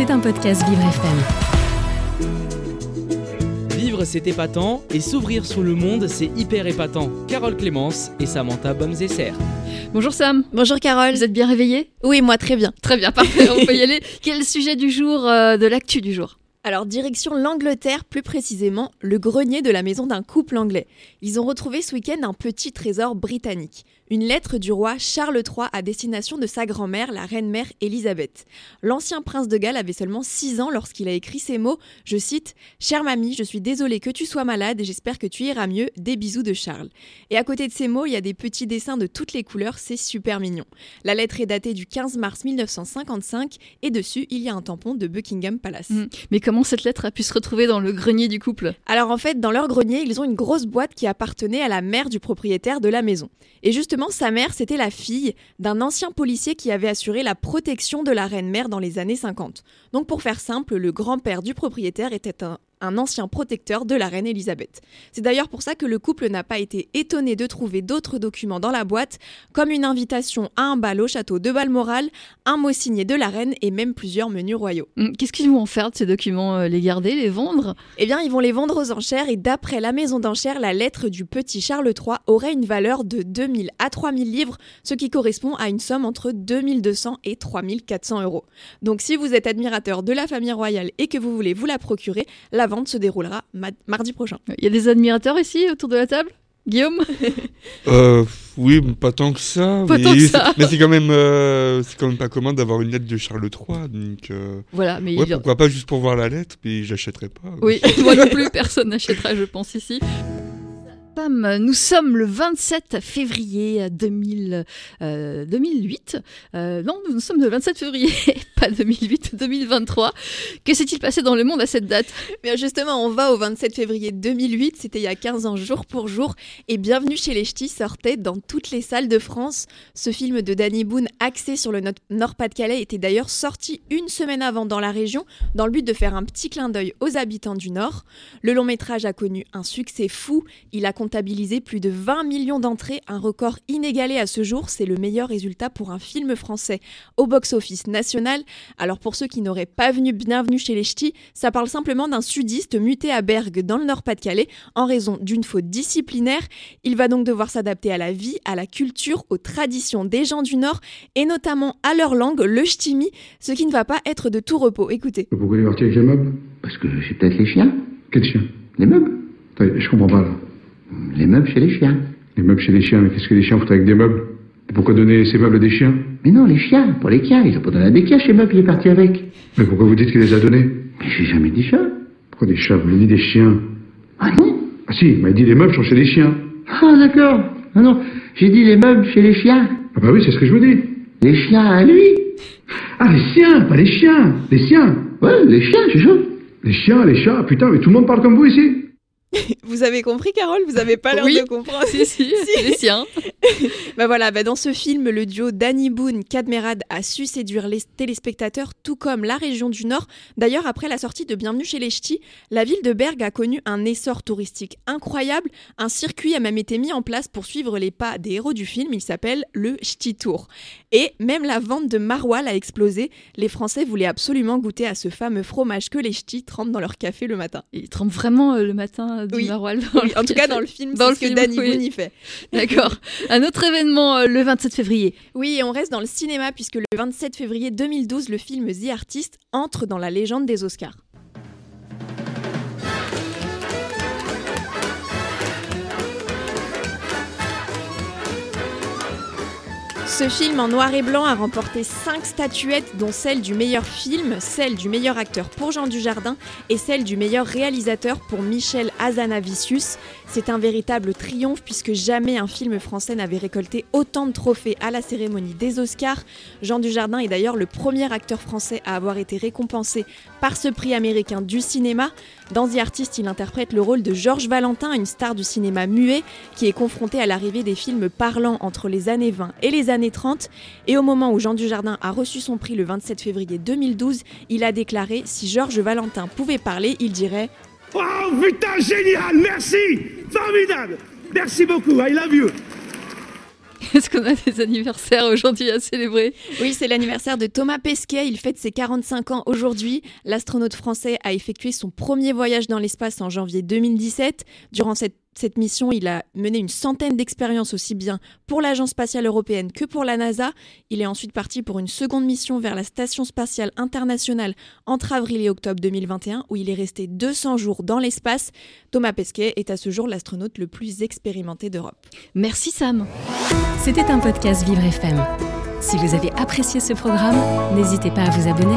C'est un podcast Vivre FM. Vivre, c'est épatant, et s'ouvrir sur le monde, c'est hyper épatant. Carole Clémence et Samantha Bomzesser. Bonjour Sam. Bonjour Carole. Vous êtes bien réveillée? Oui, moi très bien. Très bien, parfait, on peut y aller. Quel est le sujet du jour, euh, de l'actu du jour? Alors, direction l'Angleterre, plus précisément le grenier de la maison d'un couple anglais. Ils ont retrouvé ce week-end un petit trésor britannique une lettre du roi Charles III à destination de sa grand-mère, la reine-mère Élisabeth. L'ancien prince de Galles avait seulement 6 ans lorsqu'il a écrit ces mots, je cite Chère mamie, je suis désolé que tu sois malade et j'espère que tu iras mieux, des bisous de Charles. Et à côté de ces mots, il y a des petits dessins de toutes les couleurs, c'est super mignon. La lettre est datée du 15 mars 1955 et dessus, il y a un tampon de Buckingham Palace. Mmh. Comment cette lettre a pu se retrouver dans le grenier du couple Alors en fait, dans leur grenier, ils ont une grosse boîte qui appartenait à la mère du propriétaire de la maison. Et justement, sa mère, c'était la fille d'un ancien policier qui avait assuré la protection de la reine-mère dans les années 50. Donc pour faire simple, le grand-père du propriétaire était un, un ancien protecteur de la reine Elisabeth. C'est d'ailleurs pour ça que le couple n'a pas été étonné de trouver d'autres documents dans la boîte, comme une invitation à un bal au château de Balmoral, un mot signé de la reine et même plusieurs menus royaux. Hum, qu'est-ce qu'ils vont en faire de ces documents euh, Les garder, les vendre? Eh bien, ils vont les vendre aux enchères et d'après la maison d'enchères, la lettre du petit Charles III aurait une valeur de 2000 à 3000 livres, ce qui correspond à une somme entre 2200 et 3400 euros. Donc si vous êtes admirateur de la famille royale et que vous voulez vous la procurer, la vente se déroulera mardi prochain. Il y a des admirateurs ici autour de la table? Guillaume? Euh, Oui, pas tant que ça. Pas mais, tant que ça. mais c'est quand même, euh, c'est quand même pas commun d'avoir une lettre de Charles III, donc. Euh, voilà, mais pourquoi pas juste pour voir la lettre, puis j'achèterai pas. Oui, moi non plus, personne n'achètera, je pense ici nous sommes le 27 février 2000, 2008. Euh, euh, non, nous sommes le 27 février, pas 2008, 2023. Que s'est-il passé dans le monde à cette date? Bien justement, on va au 27 février 2008, c'était il y a 15 ans jour pour jour, et Bienvenue chez les Ch'tis sortait dans toutes les salles de France. Ce film de Danny Boone, axé sur le Nord-Pas-de-Calais, était d'ailleurs sorti une semaine avant dans la région, dans le but de faire un petit clin d'œil aux habitants du Nord. Le long métrage a connu un succès fou, il a comptabilisé plus de 20 millions d'entrées, un record inégalé à ce jour. C'est le meilleur résultat pour un film français au box-office national. Alors pour ceux qui n'auraient pas venu bienvenue chez les ch'tis, ça parle simplement d'un sudiste muté à Bergue dans le Nord-Pas-de-Calais en raison d'une faute disciplinaire. Il va donc devoir s'adapter à la vie, à la culture, aux traditions des gens du Nord et notamment à leur langue, le ch'timi, ce qui ne va pas être de tout repos. Écoutez. Pourquoi il est parti avec les meubles Parce que j'ai peut-être les chiens. Quels chiens? Les meubles. je comprends pas là. Les meubles chez les chiens. Les meubles chez les chiens, mais qu'est-ce que les chiens foutent avec des meubles Et pourquoi donner ces meubles à des chiens Mais non, les chiens, pas les chiens. Ils ont pas donné à des chiens chez meubles, il est parti avec. Mais pourquoi vous dites qu'il les a donnés Mais j'ai jamais dit ça. Pourquoi des chats Vous avez dit des chiens. Ah non Ah si, il m'a dit les meubles sont chez les chiens. Ah d'accord. Ah non, j'ai dit les meubles chez les chiens. Ah bah oui, c'est ce que je vous dis. Les chiens à lui Ah les chiens, pas les chiens. Les siens. Ouais, les chiens, c'est ça. Les chiens, les chats, putain, mais tout le monde parle comme vous ici vous avez compris, Carole? Vous n'avez pas l'air oui. de comprendre. Si, si, si. les siens. bah voilà, bah dans ce film, le duo Danny Boone, Cadmerade a su séduire les téléspectateurs, tout comme la région du Nord. D'ailleurs, après la sortie de Bienvenue chez les Ch'tis, la ville de Bergue a connu un essor touristique incroyable. Un circuit a même été mis en place pour suivre les pas des héros du film. Il s'appelle le Ch'ti Tour. Et même la vente de maroilles a explosé. Les Français voulaient absolument goûter à ce fameux fromage que les Ch'tis trempent dans leur café le matin. Ils trempent vraiment euh, le matin du oui. Oui, En tout cas, dans le film, c'est ce que Danny oui. Boone y fait. D'accord. Un autre événement euh, le 27 février. Oui, et on reste dans le cinéma puisque le 27 février 2012, le film The Artist entre dans la légende des Oscars. Ce film en noir et blanc a remporté 5 statuettes, dont celle du meilleur film, celle du meilleur acteur pour Jean Dujardin et celle du meilleur réalisateur pour Michel Hazanavicius. C'est un véritable triomphe puisque jamais un film français n'avait récolté autant de trophées à la cérémonie des Oscars. Jean Dujardin est d'ailleurs le premier acteur français à avoir été récompensé par ce prix américain du cinéma. Dans The Artist, il interprète le rôle de Georges Valentin, une star du cinéma muet, qui est confronté à l'arrivée des films parlants entre les années 20 et les années 30. Et au moment où Jean Dujardin a reçu son prix le 27 février 2012, il a déclaré Si Georges Valentin pouvait parler, il dirait Oh putain, génial, merci Formidable Merci beaucoup, I love you Est-ce qu'on a des anniversaires aujourd'hui à célébrer? Oui, c'est l'anniversaire de Thomas Pesquet. Il fête ses 45 ans aujourd'hui. L'astronaute français a effectué son premier voyage dans l'espace en janvier 2017. Durant cette cette mission, il a mené une centaine d'expériences aussi bien pour l'Agence spatiale européenne que pour la NASA. Il est ensuite parti pour une seconde mission vers la Station spatiale internationale entre avril et octobre 2021 où il est resté 200 jours dans l'espace. Thomas Pesquet est à ce jour l'astronaute le plus expérimenté d'Europe. Merci Sam. C'était un podcast Vivre FM. Si vous avez apprécié ce programme, n'hésitez pas à vous abonner.